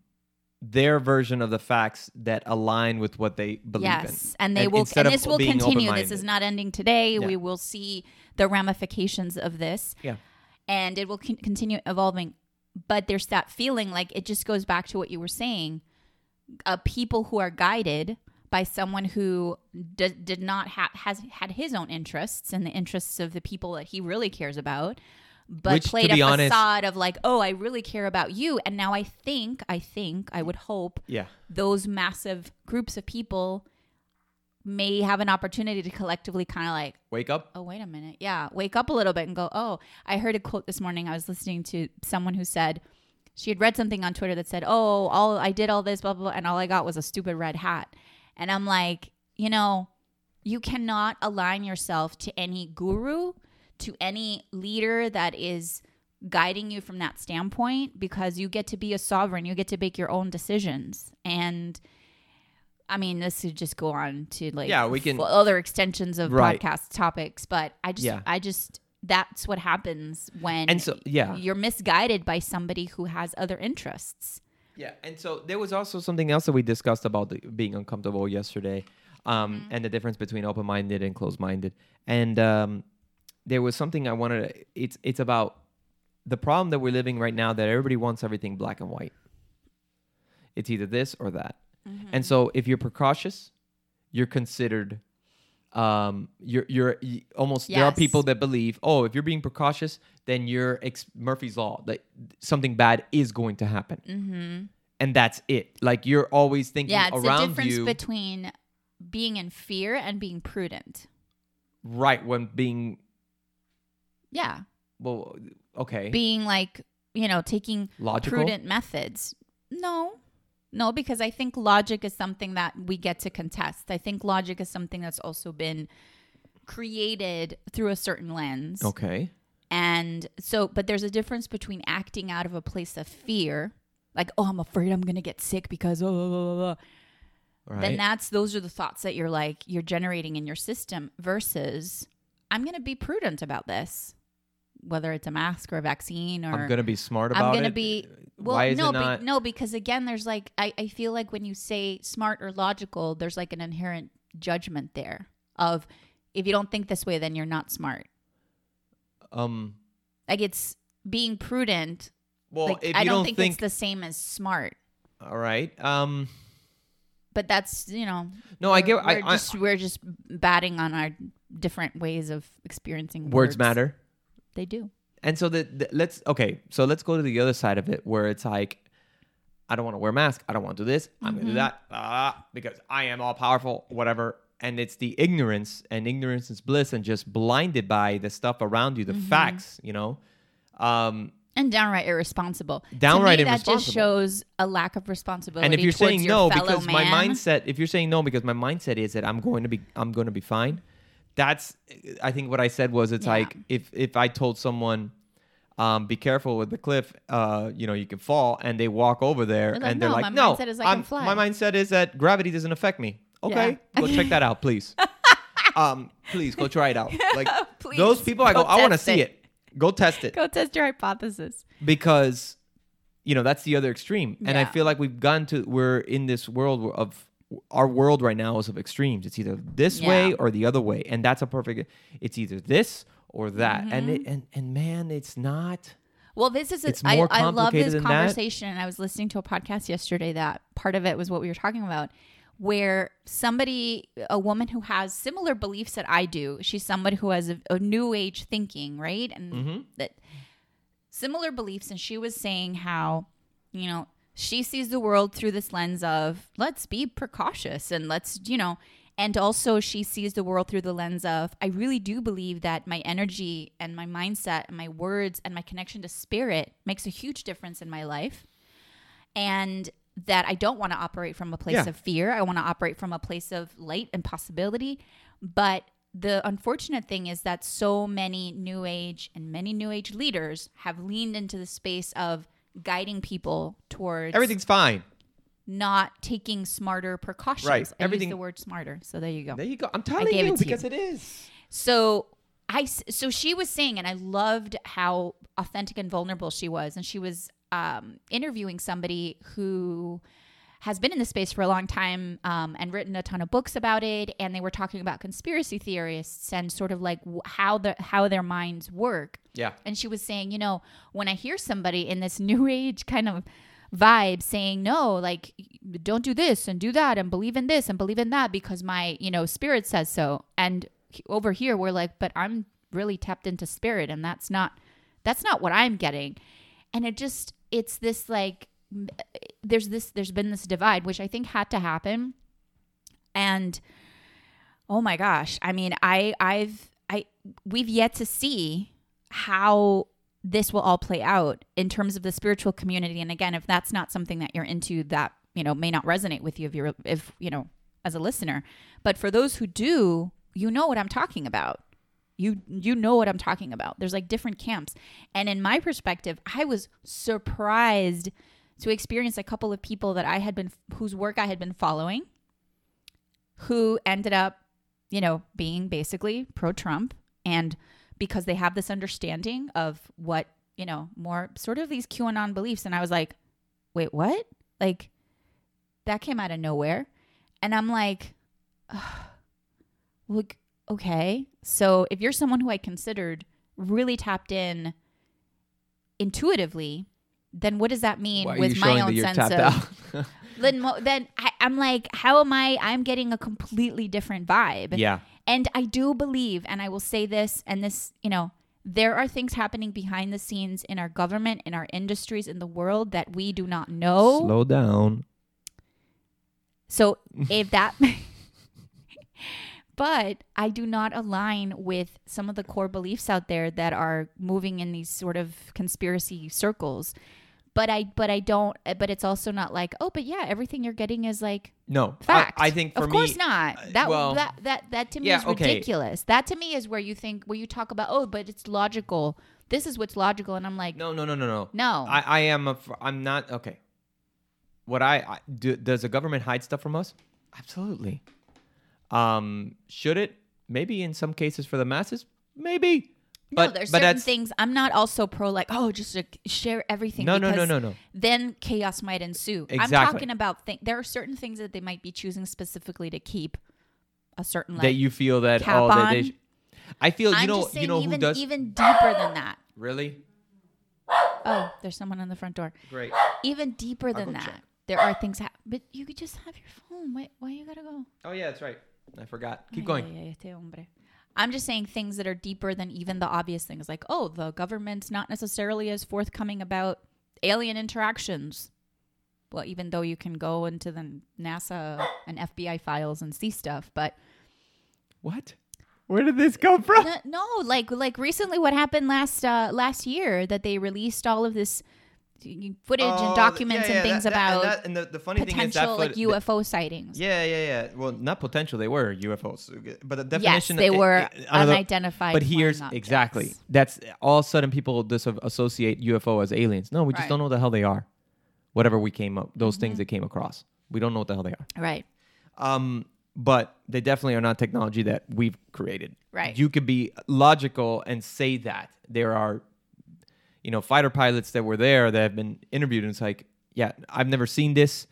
their version of the facts that align with what they believe yes in. and they will and this will continue this is not ending today Yeah. we will see the ramifications of this Yeah. and it will con- continue evolving but there's that feeling like it just goes back to what you were saying uh, people who are guided by someone who d- did not have has had his own interests and the interests of the people that he really cares about but Which, played a honest- facade of like oh i really care about you and now i think i think i would hope Yeah. those massive groups of people may have an opportunity to collectively kind of like Wake up. oh wait a minute yeah wake up a little bit and go oh i heard a quote this morning i was listening to someone who said she had read something on twitter that said oh all i did all this blah blah, blah and all i got was a stupid red hat and i'm like you know you cannot align yourself to any guru to any leader that is guiding you from that standpoint because you get to be a sovereign you get to make your own decisions and I mean, this would just go on to like Yeah, we can- other extensions of Right. podcast topics, but I just, Yeah. I just, that's what happens when And so, yeah. you're misguided by somebody who has other interests. Yeah, and so there was also something else that we discussed about the, being uncomfortable yesterday, um, Mm-hmm. and the difference between open-minded and closed-minded. And um, there was something I wanted. To, it's it's about the problem that we're living right now that everybody wants everything black and white. It's either this or that. Mm-hmm. And so if you're precautious, you're considered. Um, you're you're almost there are people that believe, oh, if you're being precautious, then you're ex- Murphy's law that something bad is going to happen Mm-hmm. and that's it. Like you're always thinking Yeah, it's the around difference you, between being in fear and being prudent. right? When being Yeah, well, okay, being like you know taking logical. prudent methods. No, no, because I think logic is something that we get to contest. I think logic is something that's also been created through a certain lens. Okay, And so, but there's a difference between acting out of a place of fear, like, oh, I'm afraid I'm going to get sick because, oh, blah, blah, blah. right. then that's, those are the thoughts that you're like, you're generating in your system versus, I'm going to be prudent about this, whether it's a mask or a vaccine or. I'm gonna be smart about I'm gonna it. be well. Why is no, it not? be, no, because again, there's like I, I feel like when you say smart or logical, there's like an inherent judgment there of if you don't think this way, then you're not smart. Um. Like it's being prudent. Well, like I don't don't think, think, it's the same as smart. all right. Um. But that's you know. No, I get. I, We're I, just we're just batting on our different ways of experiencing words matter. They do. And so the, the let's okay. So let's go to the other side of it, where it's like, I don't want to wear a mask. I don't want to do this. I'm Mm-hmm. gonna do that ah, because I am all powerful. Whatever. And it's the ignorance, and ignorance is bliss, and just blinded by the stuff around you, the Mm-hmm. facts. You know. Um, And downright irresponsible. Downright me, That just shows a lack of responsibility. and if you're saying your no because my mindset, if you're saying no because my mindset is that I'm going to be, I'm going to be fine. That's, I think what I said was it's Yeah. like if if I told someone. Um, be careful with the cliff. Uh, you know, you can fall, and they walk over there, You're like, and they're "No, like, my "No, mindset is I can I'm- fly." my mindset is that gravity doesn't affect me." Okay, go check that out, please. <laughs> um, please go try it out. <laughs> Like Please, those people, I go go, I want to see it. Go test it go test your hypothesis. because you know that's the other extreme and i feel like we've gone to we're in this world of our world right now is of extremes it's either this Yeah. way or the other way and that's a perfect it's either this or that and Mm-hmm. it, and and man it's not Well, this is a, I, love this that. conversation. And I was listening to a podcast yesterday that part of it was what we were talking about, where somebody, a woman who has similar beliefs that I do, she's somebody who has a, a new age thinking, right? And Mm-hmm. that similar beliefs. And she was saying how, you know, she sees the world through this lens of let's be precautious and let's, you know, and also she sees the world through the lens of I really do believe that my energy and my mindset and my words and my connection to spirit makes a huge difference in my life. And that I don't want to operate from a place Yeah. of fear. I want to operate from a place of light and possibility. But the unfortunate thing is that so many new age and many new age leaders have leaned into the space of guiding people towards everything's fine not taking smarter precautions. Right. I Everything- use the word smarter. So there you go. there you go i'm telling you it because you. it is So I so she was saying, and I loved how authentic and vulnerable she was, and she was um, interviewing somebody who has been in the space for a long time um, and written a ton of books about it. And they were talking about conspiracy theorists and sort of like how the how their minds work. Yeah. And she was saying, you know, when I hear somebody in this <laughs> new age kind of vibe saying, no, like, don't do this and do that and believe in this and believe in that because my, you know, spirit says so. And over here, we're like, but I'm really tapped into spirit and that's not, that's not what I'm getting. And it just, it's this like, eh, there's this, there's been this divide, which I think had to happen. And, oh my gosh, I mean, I, I've, I, we've yet to see how this will all play out in terms of the spiritual community. And again if that's not something that you're into that you know may not resonate with you if you're if you know as a listener. But for those who do you know what i'm talking about you you know what i'm talking about. There's like different camps. And in my perspective i was surprised to experience a couple of people that i had been whose work i had been following who ended up you know being basically pro trump and because they have this understanding of what you know more sort of these qanon beliefs. And i was like wait what? Like that came out of nowhere. And i'm like look okay so if you're someone who i considered really tapped in intuitively then what does that mean with my own sense of <laughs> then then I, i'm like how am i i'm getting a completely different vibe yeah. and I do believe, and I will say this, and this, you know, there are things happening behind the scenes in our government, in our industries, in the world that we do not know. Slow down. So if that, <laughs> but I do not align with some of the core beliefs out there that are moving in these sort of conspiracy circles. But I, but I don't, but it's also not like, oh, but yeah, everything you're getting is like No. Fact. I, think for of me, course not. uh, That well, that that that to me yeah, is okay. ridiculous. That to me is where you think where you talk about oh, but it's logical. This is what's logical, and I'm like, No, no, no, no, no. no, I, I am a. I'm not okay. What I, I do, does the government hide stuff from us? Absolutely. Um, should it? Maybe in some cases for the masses, maybe. no. But there's but certain things. I'm not also pro like oh, just share everything. no, no, no, no, no. Then chaos might ensue. I'm talking about th- there are certain things that they might be choosing specifically to keep a certain like. that you feel that cap oh that on. Sh- I feel you I'm know you know even who does even deeper than that. really Oh, there's someone on the front door. great. Even deeper than that, check. there are things. Ha- but you could just have your phone. Why? Why you gotta go? Oh yeah, that's right. I forgot. Keep Ay, going. ay, ay, este hombre. I'm just saying things that are deeper than even the obvious things, like oh, the government's not necessarily as forthcoming about alien interactions. Well, even though you can go into the NASA and FBI files and see stuff, but What? Where did this come from? No, like like recently, what happened last uh, last year that they released all of this footage Oh, and documents yeah, yeah, and things that- that- about and, that- and the, the funny thing is that potential like UFO sightings. Yeah, yeah, yeah. Well, not potential. They were UFOs, but the yes, definition. they i- were i- another- unidentified. But here's exactly that's all of a sudden people just associate UFO as aliens. No, we just Right. don't know what the hell they are. Whatever we came up, those Mm-hmm. things that came across, we don't know what the hell they are. right. Um, but they definitely are not technology that we've created. Right. You could be logical and say that there are, you know, fighter pilots that were there that have been interviewed, and it's like, yeah, I've never seen this.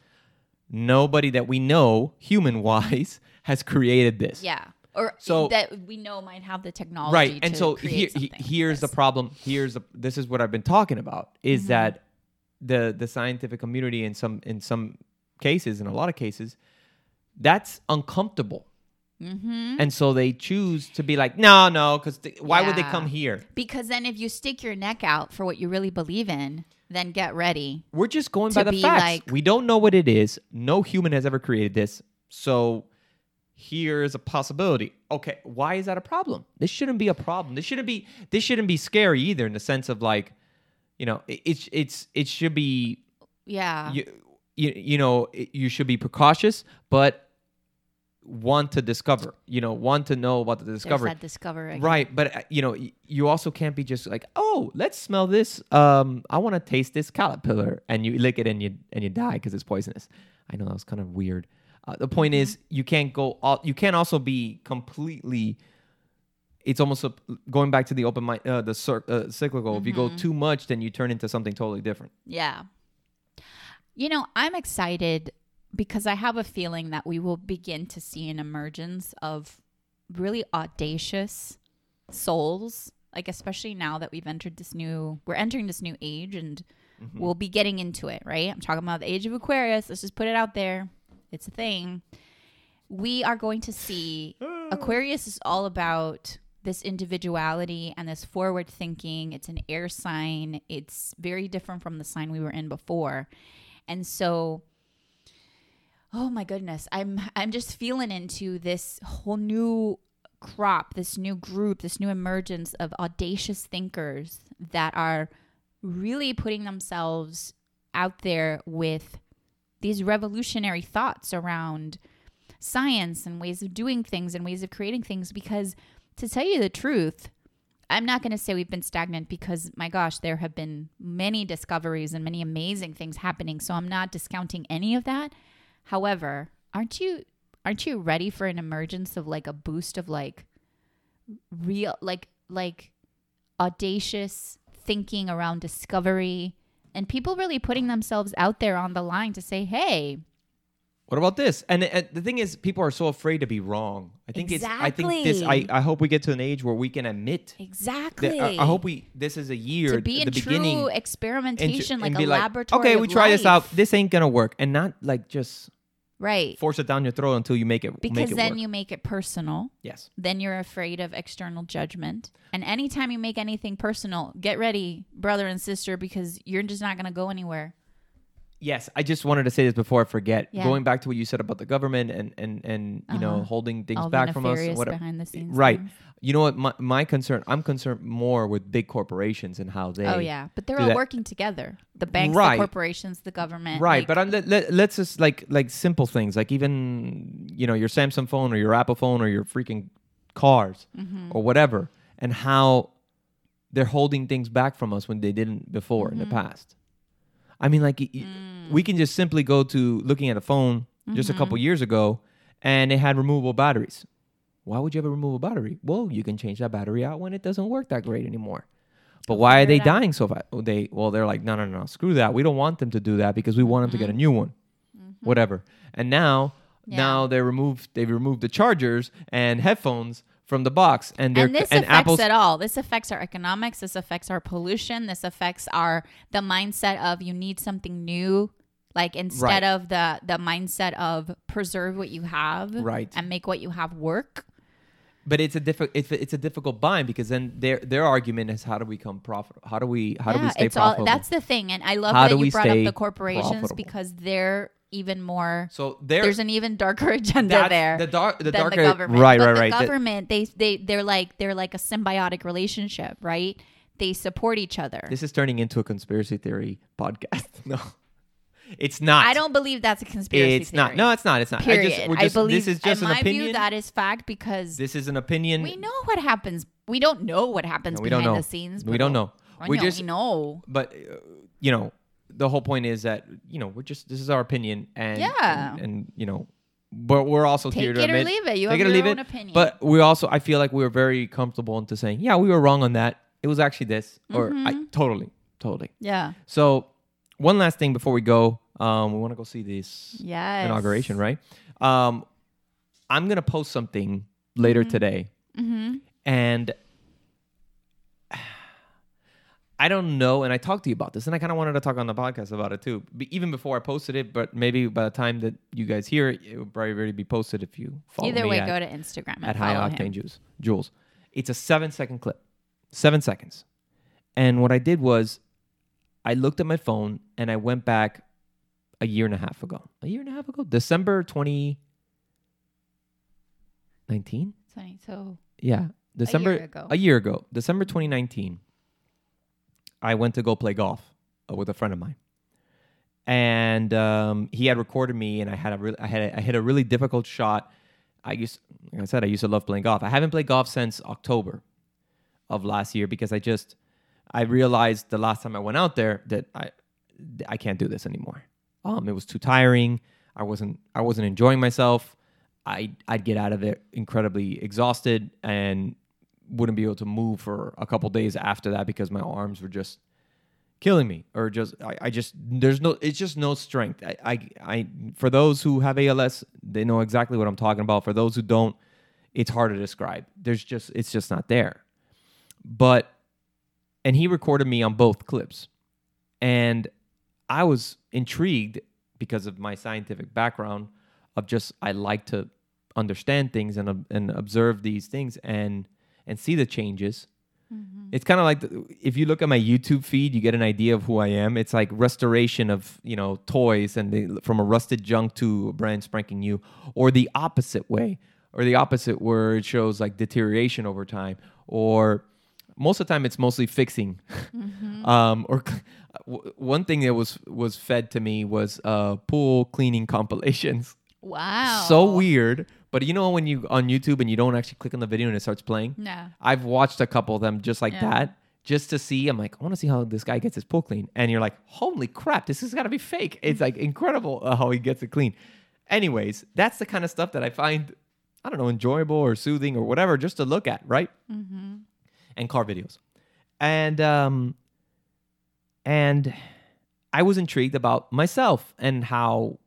Nobody that we know, human wise, <laughs> has created this. Yeah. Or So- that we know might have the technology. right and so here, something like here's the problem here's the this is what i've been talking about is Mm-hmm. that the the scientific community in some in some cases in a lot of cases that's uncomfortable Mm-hmm. and so they choose to be like no no because why would they come here? Because then, if you stick your neck out for what you really believe in, then get ready. we're just going by the facts. like- we don't know what it is. No human has ever created this. So here's a possibility. Okay why is that a problem? This shouldn't be a problem. This shouldn't be this shouldn't be scary either in the sense of like you know it, it's it's it should be Yeah. you, you you know it- you should be precautious but want to discover you know want to know about the discovery that discover. again. right but uh, you know you also can't be just like oh let's smell this um i want to taste this caterpillar and you lick it and you and you die because it's poisonous i know that was kind of weird uh, the point is you can't go all you can't also be completely it's almost a, going back to the open mind uh, the cir- uh, cyclical if you go too much then you turn into something totally different Yeah. You know, I'm excited because I have a feeling that we will begin to see an emergence of really audacious souls, like especially now that we've entered this new we're entering this new age and Mm-hmm. we'll be getting into it, right? I'm talking about the age of Aquarius. Let's just put it out there. It's a thing. We are going to see <gasps> Aquarius is all about this individuality and this forward thinking. It's an air sign. It's very different from the sign we were in before. And so oh my goodness, I'm I'm just feeling into this whole new crop, this new group, this new emergence of audacious thinkers that are really putting themselves out there with these revolutionary thoughts around science and ways of doing things and ways of creating things. Because to tell you the truth I'm not going to say we've been stagnant because my gosh there have been many discoveries and many amazing things happening. So I'm not discounting any of that however aren't you aren't you ready for an emergence of like a boost of like real like like audacious thinking around discovery and people really putting themselves out there on the line to say hey What about this? And, and the thing is, people are so afraid to be wrong. I think it's. I think this. I, I hope we get to an age where we can admit. Uh, exactly That, I, I hope we. This is a year. to be in the true beginning. and experimentation like and a like, laboratory Okay, we try this out. This ain't gonna work, and not like just right force it down your throat until you make it. make because it then work. you make it personal Yes. then you're afraid of external judgment and anytime you make anything personal get ready brother and sister because you're just not going to go anywhere Yes, I just wanted to say this before I forget. Yeah. Going back to what you said about the government and and and you know Uh-huh. holding things all back from us, nefarious behind the scenes Right. things. You know what? My my concern. I'm concerned more with big corporations and how they. oh yeah but they're all that. working together the banks Right. the corporations the government Right, like- but I'm, let, let, let's just like like simple things like even you know your Samsung phone or your Apple phone or your freaking cars Mm-hmm. or whatever, and how they're holding things back from us when they didn't before in the Mm-hmm. past. I mean, like Mm. we can just simply go to looking at a phone just a Mm-hmm. couple years ago, and it had removable batteries. Why would you have a removable battery? Well, you can change that battery out when it doesn't work that great anymore. But why are they dying so fast? They well, they're like, no, no, no, screw that. We don't want them to do that because we want them to Mm-hmm. get a new one, whatever. And now, Yeah. now they removed they removed the chargers and headphones from the box, and and this and affects Apple's it all. This affects our economics. This affects our pollution. This affects our the mindset of you need something new, like instead Right. of the the mindset of preserve what you have, Right. and make what you have work. But it's a difficult it's, a- it's a difficult bind because then their their argument is how do we come profit How do we how do we stay it's all profitable? that's the thing, and I love How that you brought up the corporations profitable? because they're even more. so There's an even darker <laughs> agenda that's there. the dark the darker the government. right but right the right. The- government, they they they're like they're like a symbiotic relationship, right? They support each other. this is turning into a conspiracy theory podcast. <laughs> No, it's not. I don't believe that's a conspiracy. It's not. No, it's not. It's not. Period. I, just, we're just, believe this is just in an my opinion. view that is fact because this is an opinion. we know what happens. We don't know what happens No, we don't behind know. the scenes. We don't know. I We just- know. but uh, you know, the whole point is that you know we're just this is our opinion, and Yeah. and, and, you know, but we're also Take here it to or admit, leave it. You have it or your leave own it. opinion. But we also, I feel like we were very comfortable into saying, yeah, we were wrong on that. It was actually this, or Mm-hmm. I totally, totally. yeah, So, one last thing before we go, um, we want to go see this yes. inauguration, right? Um, I'm gonna post something later today, Mm-hmm. and I don't know. And I talked to you about this, and I kind of wanted to talk on the podcast about it too, even before I posted it. But maybe by the time that you guys hear it, it will probably already be posted if you follow me. Either way, at, go to Instagram at High Octane. Juice, Jules. It's a seven second clip, seven seconds. And what I did was, I looked at my phone and I went back a year and a half ago. A year and a half ago, December 2019. Funny. So Yeah, December ago. A year ago, December 2019. I went to go play golf uh, with a friend of mine, and um, he had recorded me, and I had a really, I had a, I hit a really difficult shot. I used, like I said, I used to love playing golf. I haven't played golf since October of last year because I just I realized the last time I went out there that I I can't do this anymore. Um, it was too tiring. I wasn't I wasn't enjoying myself. I I'd get out of it incredibly exhausted and wouldn't be able to move for a couple days after that because my arms were just killing me or just I, I just there's no it's just no strength. I, I i for those who have als they know exactly what i'm talking about. For those who don't it's hard to describe. There's just it's just not there. But and he recorded me on both clips. And i was intrigued because of my scientific background of just i like to understand things and and observe these things. And and see the changes it's kind of like the, if you look at my YouTube feed, you get an idea of who I am. It's like restoration of you know toys and they, from a rusted junk to a brand spanking new, or the opposite way, or the opposite where it shows like deterioration over time, or most of the time it's mostly fixing. <laughs> um, or <laughs> w- one thing that was was fed to me was uh, pool cleaning compilations. Wow. So weird, but you know when you on YouTube and you don't actually click on the video and it starts playing. No. I've watched a couple of them just like Yeah. that, just to see. I'm like, I want to see how this guy gets his pool clean, and you're like, holy crap, this has got to be fake. It's like <laughs> incredible uh, how he gets it clean. Anyways, that's the kind of stuff that I find, I don't know, enjoyable or soothing or whatever, just to look at, right? Mm-hmm. And car videos, and um, and I was intrigued about myself and how,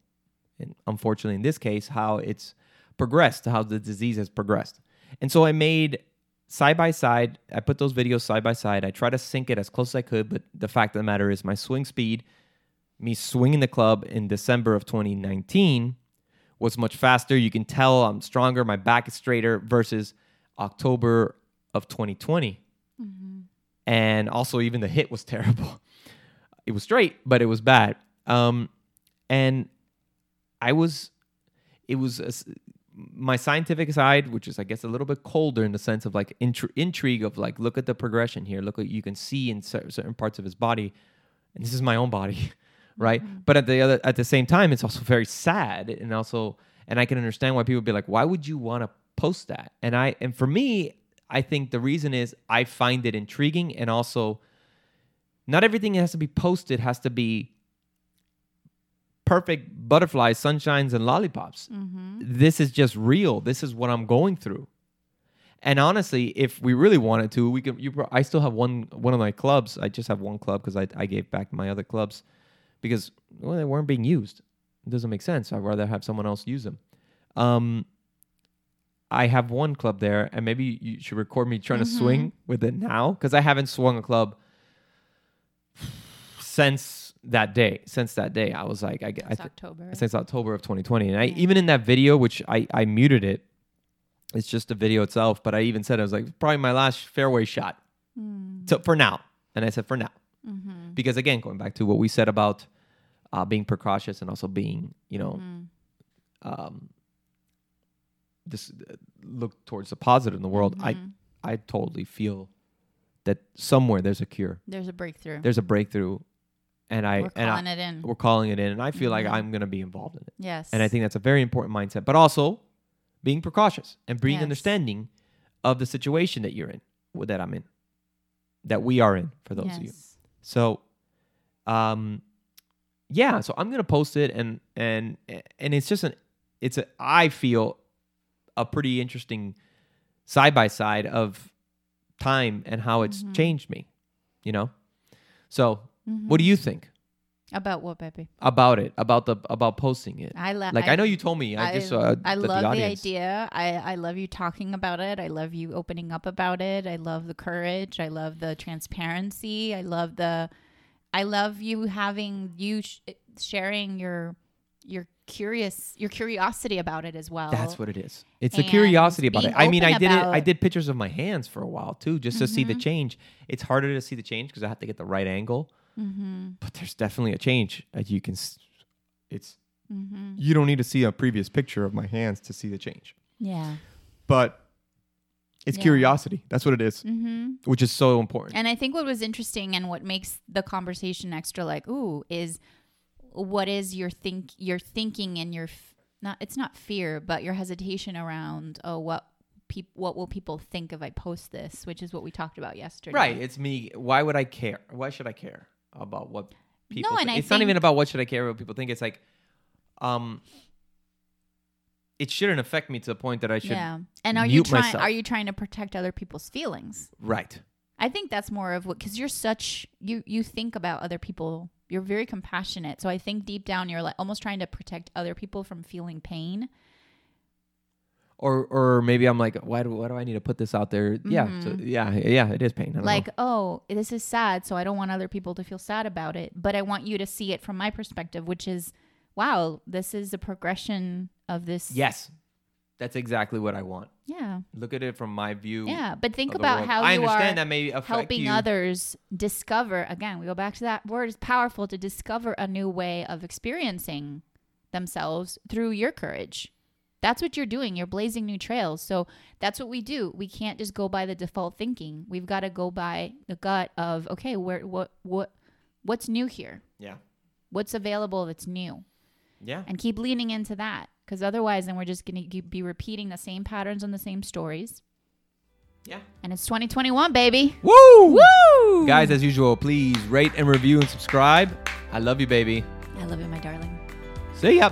and unfortunately in this case, how it's progressed, to how the disease has progressed. And so I made side by side, I put those videos side by side. I try to sync it as close as I could, but the fact of the matter is my swing speed, me swinging the club in December of 2019 was much faster. You can tell I'm stronger, my back is straighter versus October of 2020. And also even the hit was <laughs> terrible. It was straight, but it was bad. Um, and I was, it was a my scientific side, which is I guess a little bit colder in the sense of like intri- intrigue of like look at the progression here, look what you can see in cer- certain parts of his body, and this is my own body, <laughs> right? Mm-hmm. But at the other at the same time, it's also very sad, and also and I can understand why people be like, why would you want to post that? And I and for me, I think the reason is I find it intriguing, and also not everything that has to be posted has to be perfect butterflies, sunshines, and lollipops. This is just real. This is what I'm going through. And honestly, if we really wanted to, we could. You, I still have one one of my clubs. I just have one club because I, I gave back my other clubs because well, they weren't being used. It doesn't make sense. I'd rather have someone else use them. Um, I have one club there, and maybe you should record me trying to swing with it now because I haven't swung a club since that day. Since that day, I was like, I, get- I th- October. since October of 2020. And I even in that video, which I, I muted it, it's just the video itself. But I even said I was like probably my last fairway shot. So for now, and I said for now, because again, going back to what we said about uh, being precautious and also being, you know, um, just uh, look towards the positive in the world. I I totally feel that somewhere there's a cure, There's a breakthrough. there's a breakthrough, and I We're and I, it in. we're calling it in, and I feel like I'm gonna be involved in it. Yes. And I think that's a very important mindset, but also being precautious and being Yes. understanding of the situation that you're in, that I'm in, that we are in, for those of you. Yes. So, um, yeah. So I'm gonna post it, and and and it's just an, it's a I feel a pretty interesting side by side of time and how it's Mm-hmm. changed me, you know. So, what do you think About what, baby? about it? About the about posting it? I love. Like I, know you told me. I, just uh, I love the, audience- idea. I I love you talking about it. I love you opening up about it. I love the courage. I love the transparency. I love the. I love you having you sh- sharing your your curious your curiosity about it as well. That's what it is. It's a curiosity about it. I mean, I did it. I Mm-hmm. did pictures of my hands for a while too, just to see the change. It's harder to see the change because I have to get the right angle. Mm-hmm. But there's definitely a change. You can, it's Mm-hmm. you don't need to see a previous picture of my hands to see the change. Yeah. But it's Yeah. curiosity. That's what it is, Mm-hmm. which is so important. And I think what was interesting and what makes the conversation extra like ooh is what is your think your thinking and your f- not it's not fear but your hesitation around oh what peop- what will people think if I post this which is what we talked about yesterday. right. It's me. Why would I care? Why should I care about what people? No, and think? I it's not even about what should I care what people think. It's like, um, it shouldn't affect me to the point that I should. Yeah. And are you trying myself. are you trying to protect other people's feelings? Right. I think that's more of what because you're such you you think about other people. You're very compassionate. So I think deep down you're like almost trying to protect other people from feeling pain. Or or maybe I'm like, why do why do I need to put this out there? Yeah, so, mm-hmm. yeah, yeah. It is pain. Don't know. Like, oh, this is sad, so I don't want other people to feel sad about it, but I want you to see it from my perspective, which is, wow, this is a progression of this. yes, that's exactly what I want. Yeah. Look at it from my view. Yeah. But think about how I you understand are that may helping you. others discover again we go back to that word it's powerful to discover a new way of experiencing themselves through your courage that's what you're doing you're blazing new trails so that's what we do we can't just go by the default thinking we've got to go by the gut of okay where what what what's new here Yeah, what's available that's new yeah, and keep leaning into that because otherwise then we're just going to be repeating the same patterns and the same stories yeah. and it's 2021 baby Woo! Woo! Guys, as usual, please rate and review and subscribe. I love you, baby. I love you, my darling. See ya.